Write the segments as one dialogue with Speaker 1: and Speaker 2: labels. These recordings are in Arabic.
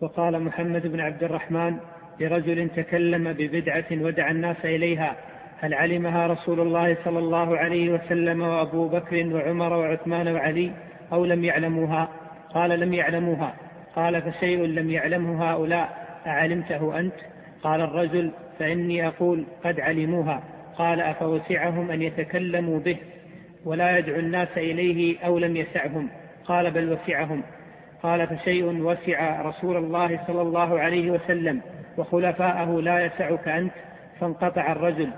Speaker 1: وقال محمد بن عبد الرحمن لرجل تكلم ببدعة ودعا الناس إليها هل علمها رسول الله صلى الله عليه وسلم وأبو بكر وعمر وعثمان وعلي أو لم يعلموها؟ قال لم يعلموها. قال فشيء لم يعلمه هؤلاء أعلمته أنت؟ قال الرجل فإني أقول قد علموها. قال أفوسعهم أن يتكلموا به ولا يدعو الناس إليه أو لم يسعهم؟ قال بل وسعهم. قال فشيء وسع رسول الله صلى الله عليه وسلم وخلفاءه لا يسعك أنت فانقطع الرجل.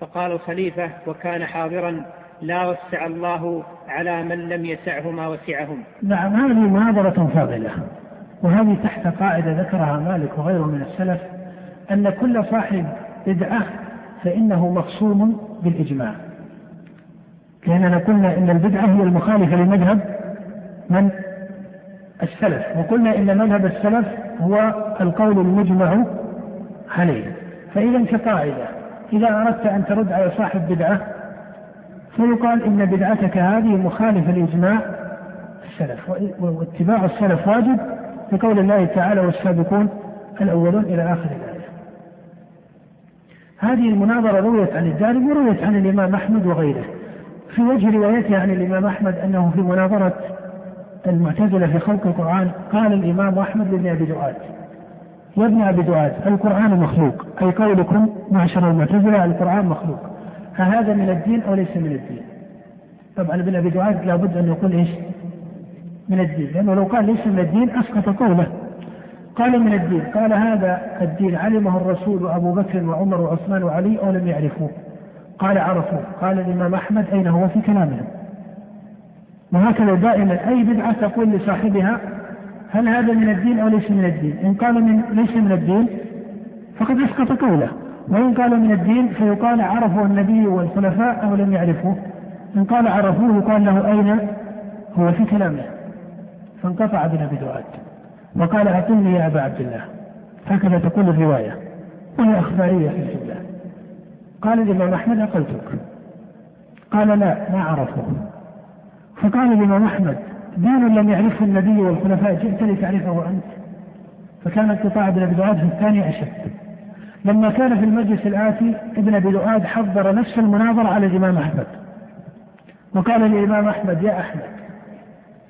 Speaker 1: فقال الخليفة وكان حاضرا لا وسع الله على من لم يسعه ما وسعهم.
Speaker 2: نعم هذه مناظرة فاضلة وهذه تحت قاعدة ذكرها مالك وغيره من السلف أن كل صاحب بدعة فإنه مخصوم بالإجماع. لأننا قلنا إن البدعة هي المخالفة لمذهب من؟ السلف. وقلنا إن مذهب السلف هو القول المجمع عليه. فإذا كقاعدة إذا أردت أن ترد على صاحب بدعة فيقال إن بدعتك هذه مخالفة لإجماع السلف. واتباع السلف واجب لقول الله تعالى والسابقون الأولون إلى آخر الآية. هذه المناظرة رويت عن الدارمي ورويت عن الإمام أحمد وغيره. في وجه روايته عن الإمام أحمد أنه في مناظرة المعتزلة في خلق القرآن قال الإمام أحمد لابن أبي دؤاد يا ابن أبي دؤاد القرآن مخلوق أي قولكم معشر المعتزلة القرآن مخلوق هذا من الدين أو ليس من الدين؟ طبعا ابن أبي دؤاد لابد أن يقول إيش؟ من الدين لأنه لو قال ليس من الدين أسقط قوله. قال من الدين قال هذا الدين علمه الرسول وأبو بكر وعمر وعثمان وعلي أو لم يعرفوه؟ قال عرفوه. قال الإمام أحمد أين هو في كلامهم؟ وهكذا دائما أي بدعة تقول لصاحبها هل هذا من الدين أو ليس من الدين؟ إن قال من ليس من الدين فقد أسقط قوله. وإن قال من الدين فيقال عرفه النبي والخلفاء أو لم يعرفوه. إن قال عرفوه يقال له أين؟ هو في كلامه. فانقطع بن أبي دؤاد وقال أعطني يا أبا عبد الله. هكذا تقول الرواية. وهي أخبارية في الجملة قال الإمام أحمد أقلتك. قال لا ما عرفه فقال الإمام أحمد دين لم يعرفه النبي والخلفاء جئت لتعرفه أنت. فكان انقطاع ابن أبي دؤاد في الثاني أشد لما كان في المجلس الآتي ابن أبي دؤاد حضر نفس المناظرة على الإمام أحمد. وقال للإمام أحمد يا أحمد.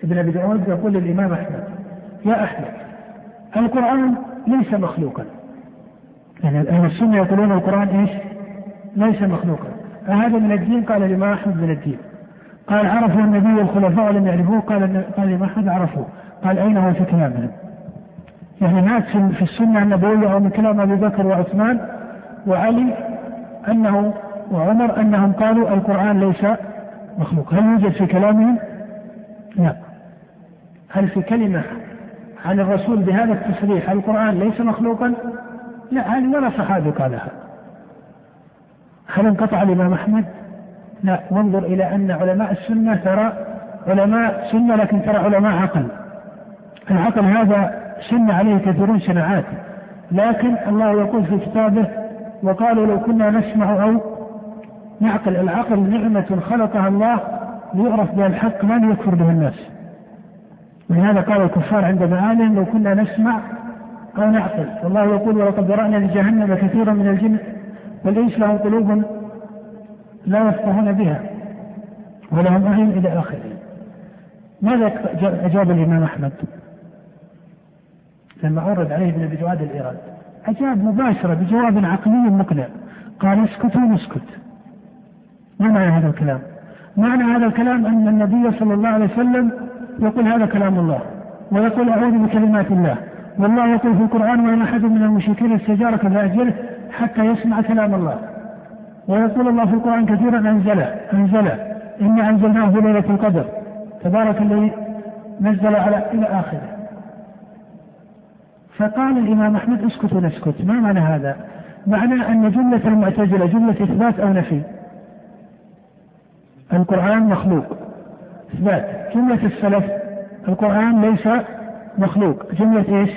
Speaker 2: ابن أبي دؤاد يقول للإمام أحمد يا أحمد القرآن ليس مخلوقا. يعني أهل السنة يقولون القرآن إيش؟ ليس مخلوقا. أهذا من الدين؟ قال الإمام أحمد من الدين. قال عرفوا النبي والخلفاء ولم يعرفوه قال قال الإمام أحمد عرفوه قال أين هو في كلامهم؟ يعني مات في السنة النبوية أو من كلام أبي بكر وعثمان وعلي أنه وعمر أنهم قالوا القرآن ليس مخلوق هل يوجد في كلامهم؟ لا هل في كلمة عن الرسول بهذا التصريح القرآن ليس مخلوقا؟ لا هل ولا صحابي قالها هل انقطع الإمام أحمد؟ لا وانظر إلى أن علماء السنة ترى علماء سنة لكن ترى علماء عقل. العقل هذا سن عليه كثيرون شناعات لكن الله يقول في كتابه وقالوا لو كنا نسمع أو نعقل العقل نعمة خلقها الله ليعرف بها الحق لن يكفر به الناس. ولهذا قال الكفار عند معانهم لو كنا نسمع أو نعقل. والله يقول ولقد ذرأنا لجهنم كثيرا من الجن والإنس لهم قلوب لا يفقهون بها ولهم أعين إلى آخره. ماذا أجاب الإمام أحمد؟ لما عرض عليه ابن أبي جواد الإيراد أجاب مباشرة بجواب عقلي مقنع. قال اسكتوا نسكت ما معنى هذا الكلام؟ معنى هذا الكلام أن النبي صلى الله عليه وسلم يقول هذا كلام الله ويقول أعوذ بكلمات الله. والله يقول في القرآن وإن أحد من المشركين استجارك فأجره حتى يسمع كلام الله. ويقول الله في القرآن كثيرا أنزله أنزله إنا أنزلناه في ليلة القدر. تبارك الذي نزل على إلى آخره. فقال الإمام أحمد اسكت ونسكت ما معنى هذا؟ معنى أن جملة المعتزلة جملة إثبات أو نفي. القرآن مخلوق. إثبات. جملة السلف القرآن ليس مخلوق. جملة إيش؟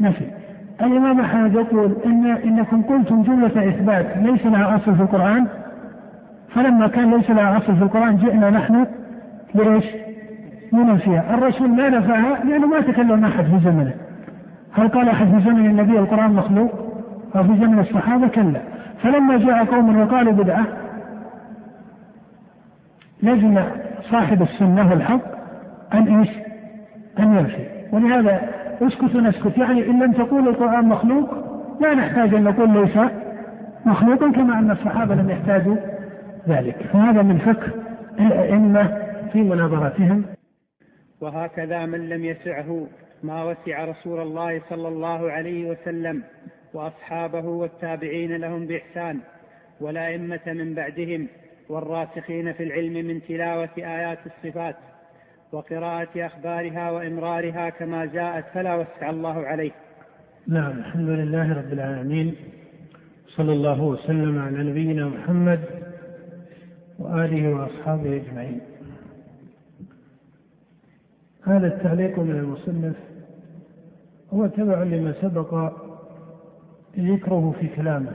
Speaker 2: نفي. الإمام أحمد يقول إن إنكم قلتم جملة إثبات ليس لها أصل في القرآن. فلما كان ليس لها أصل في القرآن جئنا نحن لإيش؟ لننفيها الرسول ما نفاها لأنه ما تكلم أحد في زمنه. هل قال أحد في زمن النبي القرآن مخلوق؟ أو في زمن الصحابة؟ كلا. فلما جاء قوم وقالوا بدعة لزم صاحب السنة والحق أن إيش؟ أن يمشي ولهذا اسكت نسكت. يعني إن لم تقول القرآن مخلوق لا نحتاج أن نقول ليس مخلوقا كما أن الصحابة لم يحتاجوا ذلك. فهذا من فقه الأئمة في مناظرتهم
Speaker 1: وهكذا من لم يسعه ما وسع رسول الله صلى الله عليه وسلم وأصحابه والتابعين لهم بإحسان والأئمة من بعدهم والراسخين في العلم من تلاوة آيات الصفات. وقراءة أخبارها وإمرارها كما جاءت فلا وسع الله عليه.
Speaker 2: نعم الحمد لله رب العالمين. صلى الله وسلم على نبينا محمد وآله وأصحابه أجمعين. هذا التعليق من المصنف هو تبع لما سبق ذكره في كلامه.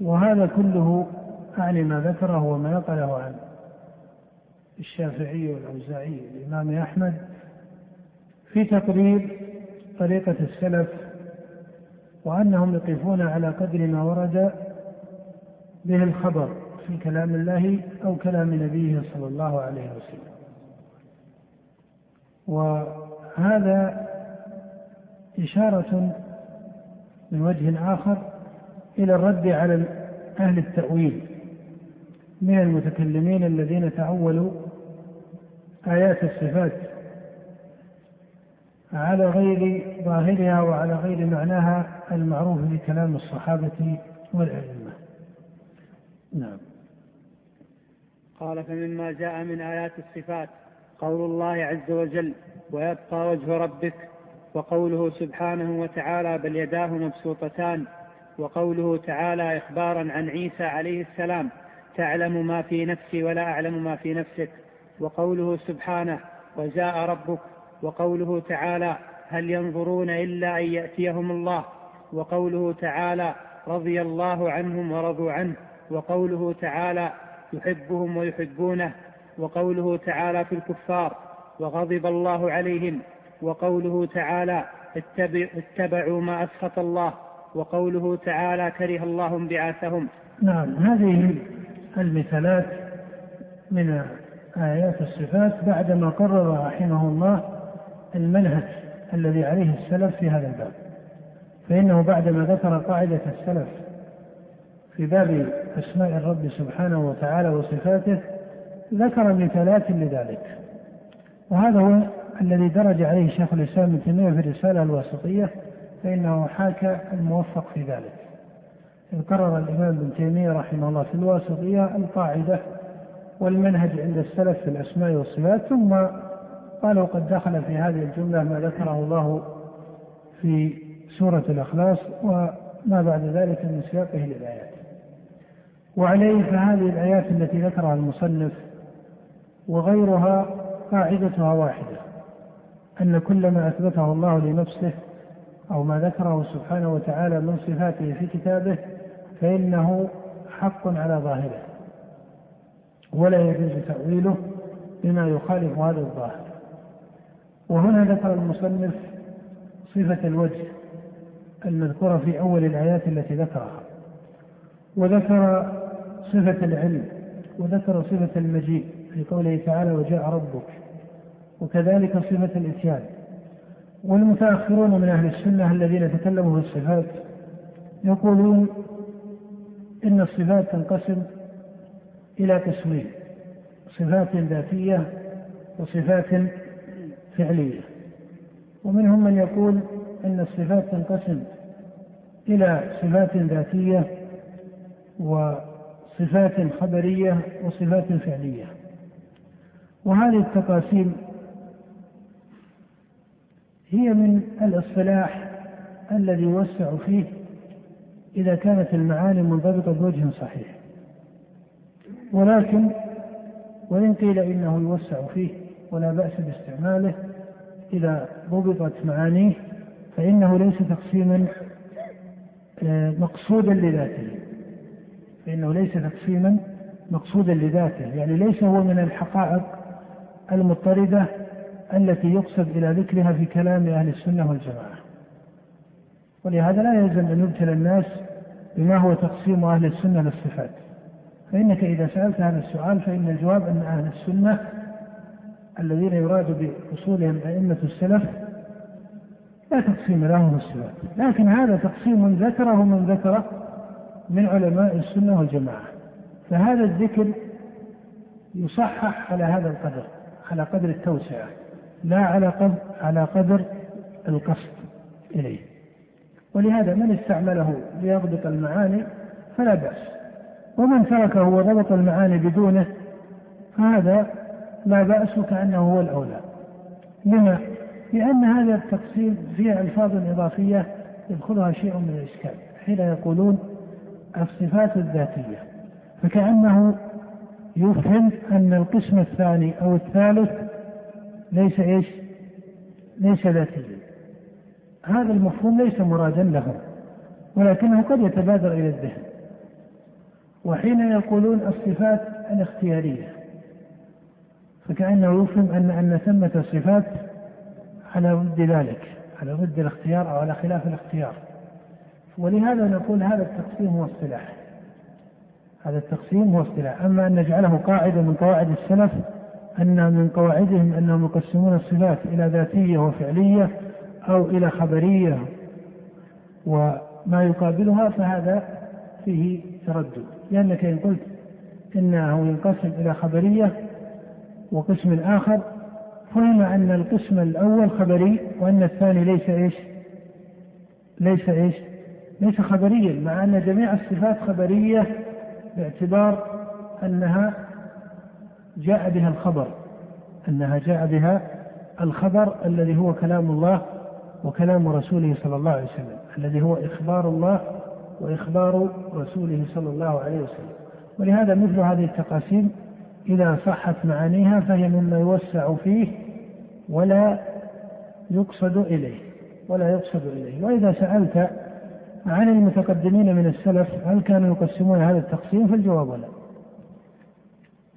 Speaker 2: وهذا كله أعني ما ذكره وما نقله عن الشافعي والأوزاعي الإمام أحمد في تقرير طريقة السلف وأنهم يقفون على قدر ما ورد به الخبر في كلام الله أو كلام نبيه صلى الله عليه وسلم. وهذا إشارة من وجه آخر إلى الرد على أهل التأويل من المتكلمين الذين تعولوا آيات الصفات على غير ظاهرها وعلى غير معناها المعروف بكلام الصحابة والأئمة. نعم.
Speaker 1: قال فمما جاء من آيات الصفات قول الله عز وجل ويبقى وجه ربك وقوله سبحانه وتعالى بل يداه مبسوطتان وقوله تعالى إخبارا عن عيسى عليه السلام تعلم ما في نفسي ولا أعلم ما في نفسك وقوله سبحانه وجاء ربك وقوله تعالى هل ينظرون إلا أن يأتيهم الله وقوله تعالى رضي الله عنهم ورضوا عنه وقوله تعالى يحبهم ويحبونه وقوله تعالى في الكفار وغضب الله عليهم وقوله تعالى اتبعوا ما أسخط الله وقوله تعالى كره الله انبعاثهم
Speaker 2: نعم هذه المثالات من آيات الصفات بعدما قرر رحمه الله المنهج الذي عليه السلف في هذا الباب فإنه بعدما ذكر قاعدة السلف في باب أسماء الرب سبحانه وتعالى وصفاته ذكر مثالات لذلك وهذا هو الذي درج عليه شيخ الإسلام ابن تيمية في الرسالة الواسطية فإنه حاكى الموفق في ذلك. إذ قرر الإمام ابن تيمية رحمه الله في الواسطية القاعدة والمنهج عند السلف في الأسماء والصفات ثم قالوا قد دخل في هذه الجملة ما ذكره الله في سورة الإخلاص وما بعد ذلك من سياقه للآيات. وعليه فهذه الآيات التي ذكرها المصنف وغيرها قاعدتها واحدة أن كل ما أثبته الله لنفسه أو ما ذكره سبحانه وتعالى من صفاته في كتابه فإنه حق على ظاهره ولا يجوز تأويله بما يخالف هذا الظاهر. وهنا ذكر المصنف صفة الوجه المذكورة في أول الآيات التي ذكرها. وذكر صفة العلم وذكر صفة المجيء في قوله تعالى وجاء ربك وكذلك صفة الإتيان. والمتأخرون من أهل السنة الذين تكلموا في الصفات يقولون إن الصفات تنقسم إلى قسمين صفات ذاتية وصفات فعلية. ومنهم من يقول أن الصفات تنقسم إلى صفات ذاتية وصفات خبرية وصفات فعلية. وهذه التقاسيم هي من الإصطلاح الذي يوسع فيه إذا كانت المعاني منضبطة بوجه صحيح. ولكن وإن قيل إنه يوسع فيه ولا بأس باستعماله إذا ضبطت معانيه فإنه ليس تقسيما آه، مقصودا لذاته. فإنه ليس تقسيما مقصودا لذاته. يعني ليس هو من الحقائق المضطردة التي يقصد إلى ذكرها في كلام أهل السنة والجماعة. ولهذا لا يلزم أن يبتلى الناس بما هو تقسيم أهل السنة للصفات. فإنك إذا سألت هذا السؤال فإن الجواب أن أهل السنة الذين يراد بأصولهم أئمة السلف لا تقسيم لهم الصفات لكن هذا تقسيم ذكره من ذكره من علماء السنة والجماعة. فهذا الذكر يصحح على هذا القدر على قدر التوسعة لا على قدر على قدر القصد إليه. ولهذا من استعمله ليضبط المعاني فلا بأس. ومن تركه وضبط المعاني بدونه فهذا لا بأس كأنه هو الأولى لما؟ لأن هذا التقسيم فيه ألفاظ إضافية يدخلها شيء من الإشكال حين يقولون الصفات الذاتية فكأنه يفهم أن القسم الثاني أو الثالث ليس إيش؟ ليس ذاتيا هذا المفهوم ليس مرادا له ولكنه قد يتبادر إلى الذهن وحين يقولون الصفات الاختيارية فكأنه يفهم أن أن ثمة صفات على ضد ذلك على ضد الاختيار أو على خلاف الاختيار. ولهذا نقول هذا التقسيم هو اصطلاح هذا التقسيم هو اصطلاح أما أن نجعله قاعدة من قواعد السلف أن من قواعدهم أنهم يقسمون الصفات إلى ذاتية وفعلية أو إلى خبرية وما يقابلها فهذا فيه تردد. لأنك إن قلت إنه ينقسم إلى خبرية وقسم آخر فهم أن القسم الأول خبري وأن الثاني ليس إيش؟ ليس إيش؟ ليس خبريا مع أن جميع الصفات خبرية باعتبار أنها جاء بها الخبر أنها جاء بها الخبر الذي هو كلام الله وكلام رسوله صلى الله عليه وسلم الذي هو إخبار الله وإخبار رسوله صلى الله عليه وسلم. ولهذا مثل هذه التقاسيم إذا صحت معانيها فهي مما يوسع فيه ولا يقصد إليه ولا يقصد إليه. وإذا سألت عن المتقدمين من السلف هل كانوا يقسمون هذا التقسيم فالجواب لا.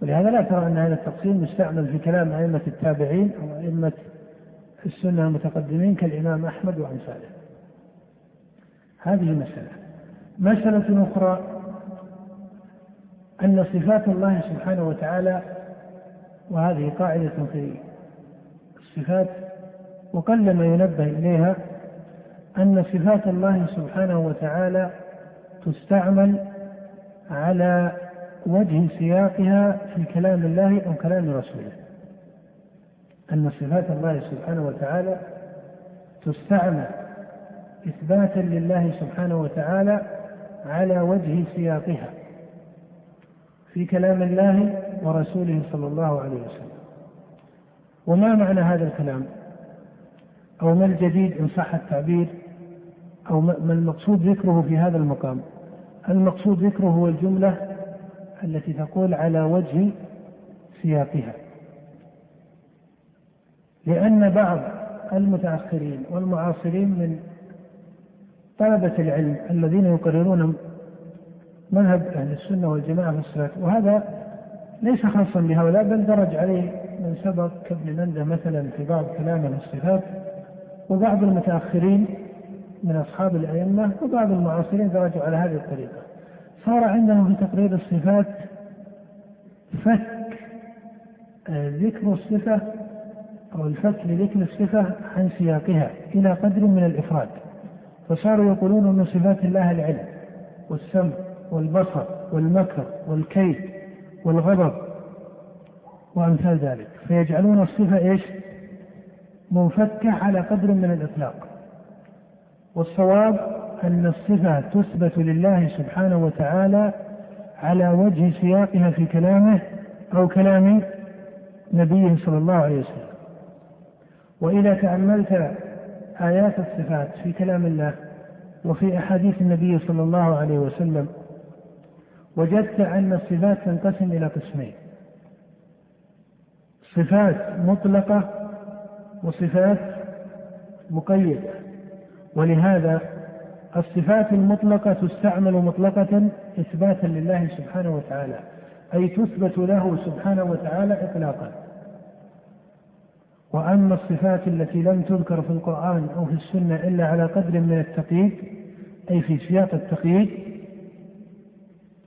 Speaker 2: ولهذا لا ترى أن هذا التقسيم مستعمل في كلام أئمة التابعين أو أئمة السنة المتقدمين كالإمام أحمد وأمثاله. هذه مسألة. مسألة أخرى أن صفات الله سبحانه وتعالى وهذه قاعدة في الصفات وقلما ينبه إليها أن صفات الله سبحانه وتعالى تستعمل على وجه سياقها في كلام الله أو كلام رسوله. أن صفات الله سبحانه وتعالى تستعمل إثباتا لله سبحانه وتعالى على وجه سياقها في كلام الله ورسوله صلى الله عليه وسلم. وما معنى هذا الكلام؟ أو ما الجديد إن صح التعبير؟ أو ما المقصود ذكره في هذا المقام؟ المقصود ذكره هو الجملة التي تقول على وجه سياقها. لأن بعض المتأخرين والمعاصرين من طلبة العلم الذين يقررون مذهب أهل السنة والجماعة في الصلاة. وهذا ليس خاصا بهؤلاء بل درج عليه من سبق كابن منده مثلا في بعض كلامه الصفات وبعض المتأخرين من أصحاب الأئمة وبعض المعاصرين درجوا على هذه الطريقة. صار عندهم في تقرير الصفات فك ذكر الصفة أو الفك لذكر الصفة عن سياقها إلى قدر من الإفراد. فصاروا يقولون من صفات الله العلم والسمع والبصر والمكر والكيد والغضب وأمثال ذلك. فيجعلون الصفة إيش؟ منفكة على قدر من الإطلاق. والصواب أن الصفة تثبت لله سبحانه وتعالى على وجه سياقها في كلامه أو كلام نبيه صلى الله عليه وسلم. وإذا تأملت آيات الصفات في كلام الله وفي أحاديث النبي صلى الله عليه وسلم. وجدت أن الصفات تنقسم إلى قسمين. صفات مطلقة وصفات مقيدة ولهذا الصفات المطلقة تستعمل مطلقة إثباتا لله سبحانه وتعالى أي تثبت له سبحانه وتعالى إطلاقا. وأما الصفات التي لم تذكر في القرآن أو في السنة إلا على قدر من التقييد أي في سياق التقييد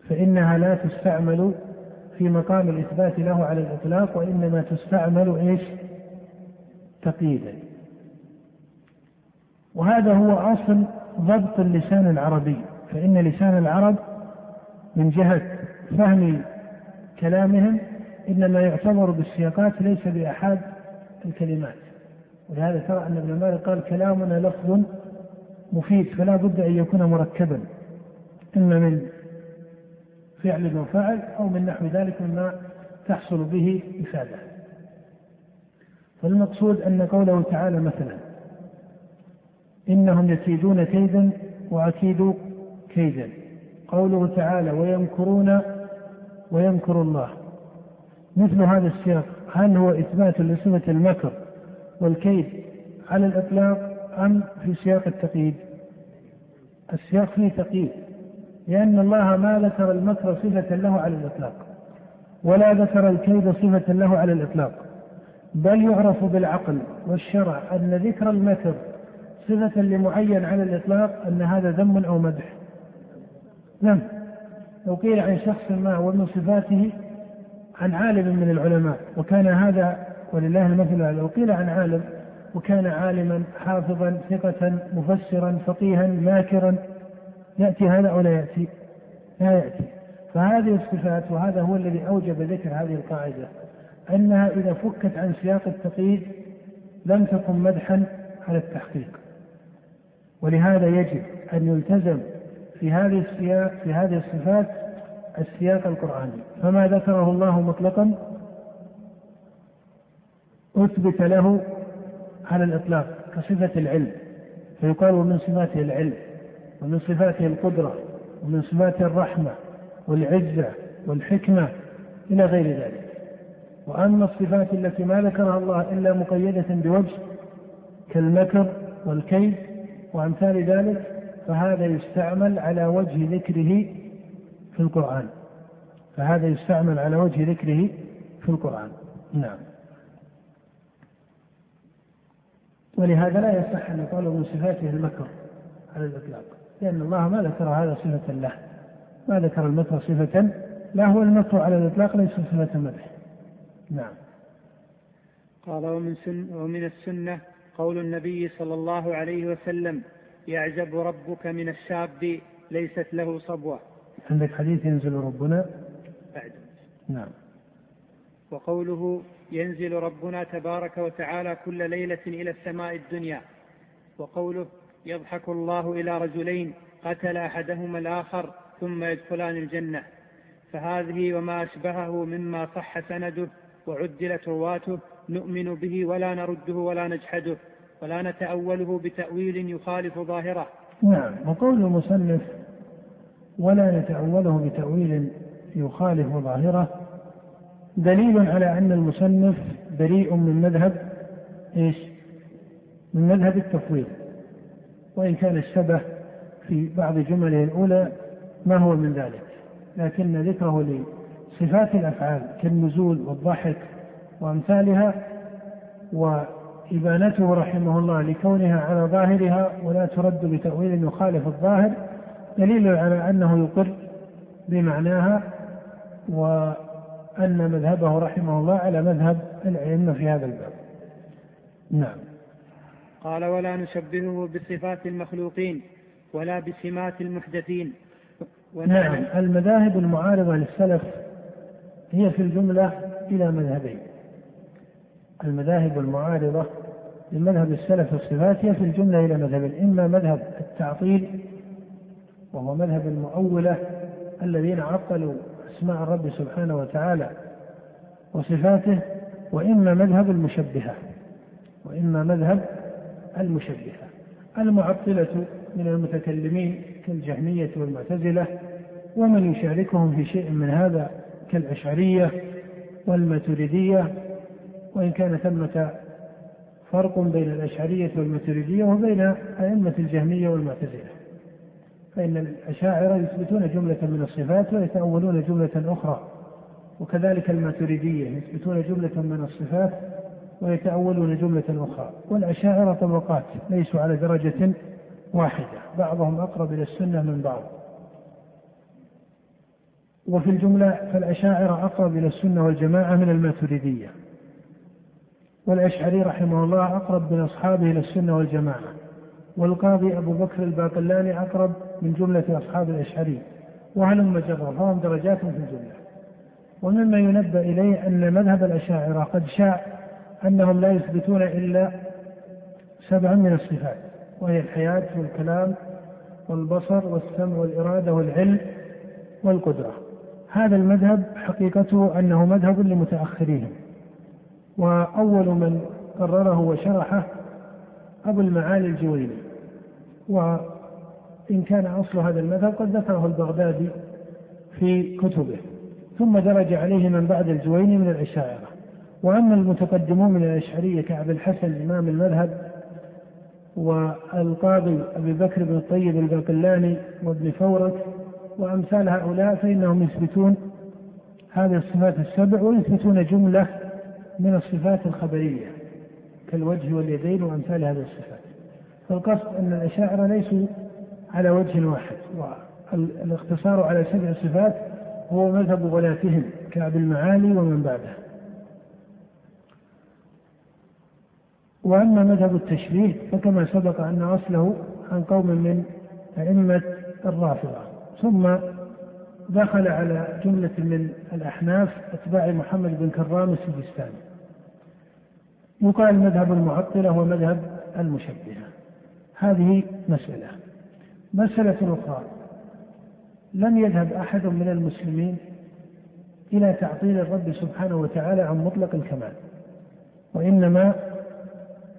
Speaker 2: فإنها لا تستعمل في مقام الإثبات له على الإطلاق وإنما تستعمل إيش؟ تقييدا. وهذا هو أصل ضبط اللسان العربي، فإن لسان العرب من جهة فهم كلامهم إنما يعتبر بالسياقات ليس بأحد الكلمات. ولهذا ترى أن ابن مالك قال كلامنا لفظ مفيد فلا بد أن يكون مركبا إما من فعل وفعل أو من نحو ذلك مما تحصل به إفادة. فالمقصود أن قوله تعالى مثلا إنهم يكيدون كيدا وأكيد كيدا. قوله تعالى ويمكرون ويمكر الله. مثل هذا السياق هل هو إثبات لصفة المكر والكيد على الإطلاق أم في سياق التقييد؟ السياق فيه تقييد لأن الله ما ذكر المكر صفة له على الإطلاق ولا ذكر الكيد صفة له على الإطلاق بل يعرف بالعقل والشرع أن ذكر المكر صفة لمعين على الإطلاق أن هذا ذم أو مدح ذم لو قيل عن شخص ما ومن صفاته عن عالم من العلماء وكان هذا ولله المثل. لو قيل عن عالم وكان عالما حافظا ثقة مفسرا فقيها ماكرا يأتي هذا أو لا يأتي؟ لا يأتي. فهذه الصفات وهذا هو الذي أوجب ذكر هذه القاعدة أنها إذا فكت عن سياق التقييد لم تكن مدحا على التحقيق. ولهذا يجب أن يلتزم في هذه السياق في هذه الصفات السياق القرآني. فما ذكره الله مطلقا أثبت له على الإطلاق كصفة العلم. فيقال ومن صفاته العلم ومن صفاته القدرة ومن صفاته الرحمة والعزة والحكمة إلى غير ذلك. وأما الصفات التي ما ذكرها الله إلا مقيدة بوجه كالمكر والكيد وأمثال ذلك فهذا يستعمل على وجه ذكره في القرآن. فهذا يستعمل على وجه ذكره في القرآن. نعم. ولهذا لا يصح أن يقال من صفاته المكر على الإطلاق. لأن الله ما ذكر هذا صفة له. ما ذكر المكر صفة لا هو المكر على الإطلاق ليس صفة مدح. نعم.
Speaker 1: قال ومن, سن ومن السنة قول النبي صلى الله عليه وسلم يعجب ربك من الشاب ليست له صبوة.
Speaker 2: عندك حديث ينزل ربنا؟
Speaker 1: بعد.
Speaker 2: نعم.
Speaker 1: وقوله ينزل ربنا تبارك وتعالى كل ليلة إلى السماء الدنيا. وقوله يضحك الله إلى رجلين قتل أحدهما الآخر ثم يدخلان الجنة. فهذه وما أشبهه مما صح سنده وعدلت رواته نؤمن به ولا نرده ولا نجحده ولا نتأوله بتأويل يخالف ظاهره.
Speaker 2: نعم. وقول المصنف ولا نتأوله بتأويل يخالف ظاهره دليل على أن المصنف بريء من مذهب إيش؟ من مذهب التفويض وإن كان الشبه في بعض جمله الأولى ما هو من ذلك لكن ذكره لصفات الأفعال كالنزول والضحك وأمثالها وإبانته رحمه الله لكونها على ظاهرها ولا ترد بتأويل يخالف الظاهر دليل على أنه يقر بمعناها وأن مذهبه رحمه الله على مذهب الأئمة في هذا الباب. نعم.
Speaker 1: قال ولا نشبهه بصفات المخلوقين ولا بسمات المحدثين.
Speaker 2: نعم. المذاهب المعارضة للسلف هي في الجملة إلى مذهبين. المذاهب المعارضة للمذهب السلف الصفات هي في الجملة إلى مذهبين. إما مذهب التعطيل وهو مذهب المؤولة الذين عطلوا أسماء الرب سبحانه وتعالى وصفاته وإما مذهب المشبهة وإما مذهب المشبهة. المعطلة من المتكلمين كالجهمية والمعتزلة ومن يشاركهم في شيء من هذا كالأشعرية والماتريدية. وإن كان ثمة فرق بين الأشعرية والماتريدية وبين أئمة الجهمية والمعتزلة. فإن الأشاعرة يثبتون جملة من الصفات ويتأولون جملة أخرى وكذلك الماتريدية يثبتون جملة من الصفات ويتأولون جملة أخرى. والأشاعرة طبقات ليسوا على درجة واحدة بعضهم أقرب إلى السنة من بعض. وفي الجملة فالأشاعرة أقرب إلى السنة والجماعة من الماتريدية. والأشعري رحمه الله أقرب من أصحابه إلى السنة والجماعة. والقاضي أبو بكر الباقلاني أقرب من جملة أصحاب الأشعري وهلم جرا فهم درجات في الجملة. ومما ينبه إليه أن مذهب الأشاعرة قد شاع أنهم لا يثبتون إلا سبعا من الصفات وهي الحياة والكلام والبصر والسمع والإرادة والعلم والقدرة. هذا المذهب حقيقته أنه مذهب لمتأخرين. وأول من قرره وشرحه أبو المعالي الجويني. وإن كان أصل هذا المذهب قد ذكره البغدادي في كتبه. ثم درج عليه من بعد الجويني من الأشاعرة وأما المتقدمون من الأشعرية كعب الحسن إمام المذهب والقاضي أبي بكر بن الطيب الباقلاني وابن فورك وأمثال هؤلاء فإنهم يثبتون هذه الصفات السبع ويثبتون جملة من الصفات الخبرية كالوجه واليدين وأمثال هذه الصفات. فالقصد أن الأشاعرة ليسوا على وجه واحد والاقتصار على سبع صفات هو مذهب غلاتهم كعب المعالي ومن بعده. وأما مذهب التشبيه فكما سبق أن أصله عن قوم من أئمة الرافضة. ثم دخل على جملة من الأحناف أتباع محمد بن كرام السجستاني. يقال مذهب المعطلة ومذهب المشبهة. هذه مسألة. مسألة أخرى. لم يذهب أحد من المسلمين إلى تعطيل الرب سبحانه وتعالى عن مطلق الكمال وإنما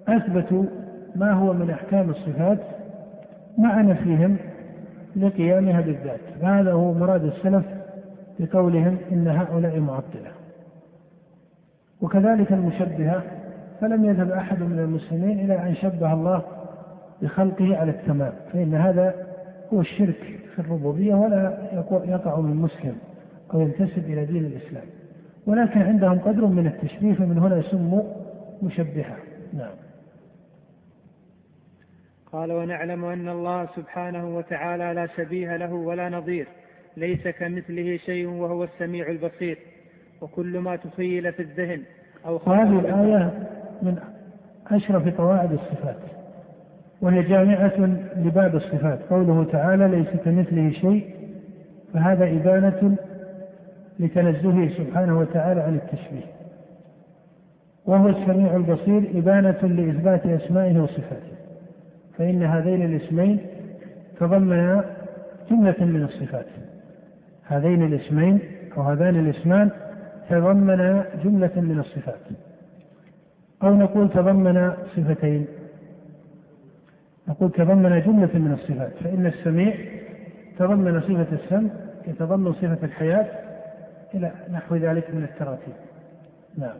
Speaker 2: أثبتوا ما هو من أحكام الصفات مع نفيهم لقيامها بالذات هذا هو مراد السلف بقولهم إن هؤلاء معطلة. وكذلك المشبهة فلم يذهب أحد من المسلمين إلى أن شبه الله بخلقه على التمام فإن هذا هو الشرك في الربوبية ولا يقع من مسلم أو ينتسب إلى دين الإسلام. ولكن عندهم قدر من التشبيه فمن هنا سموا مشبهة. نعم.
Speaker 1: قال ونعلم أن الله سبحانه وتعالى لا شبيه له ولا نظير ليس كمثله شيء وهو السميع البصير. وكل ما تخيل في الذهن أو
Speaker 2: هذه الآية من أشرف قواعد الصفات. وهي جامعة لباب الصفات. قوله تعالى ليس كمثله شيء. فهذا إبانة لتنزهه سبحانه وتعالى عن التشبيه. وهو السميع البصير إبانة لإثبات أسمائه وصفاته. فإن هذين الاسمين تضمنا جملة من الصفات. هذين الاسمين أو هذان الاسمان تضمنا جملة من الصفات. أو نقول تضمن صفتين. نقول تضمن جملة من الصفات فإن السميع تضمن صفة السمع يتضمن صفة الحياة إلى نحو ذلك من التراتيب. نعم.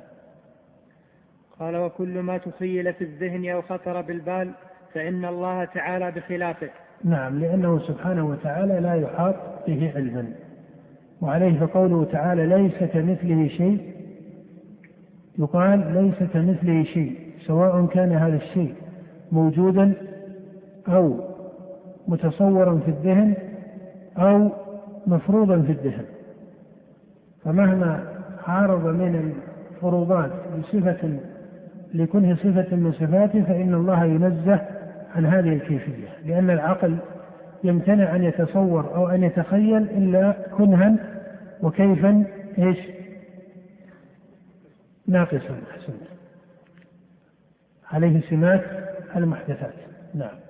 Speaker 1: قال وكل ما تخيل في الذهن أو خطر بالبال فإن الله تعالى بخلافه.
Speaker 2: نعم لأنه سبحانه وتعالى لا يحاط به علما. وعليه فقوله تعالى ليس كمثله شيء. يقال ليس كمثله شيء سواء كان هذا الشيء موجودا أو متصورا في الذهن أو مفروضا في الذهن. فمهما عارض من الفروضات بصفة لكونه صفة من صفاته فإن الله ينزه عن هذه الكيفية. لأن العقل يمتنع أن يتصور أو أن يتخيل إلا كنها وكيفا إيش؟ ناقصا أحسنت. عليه سمات المحدثات. نعم.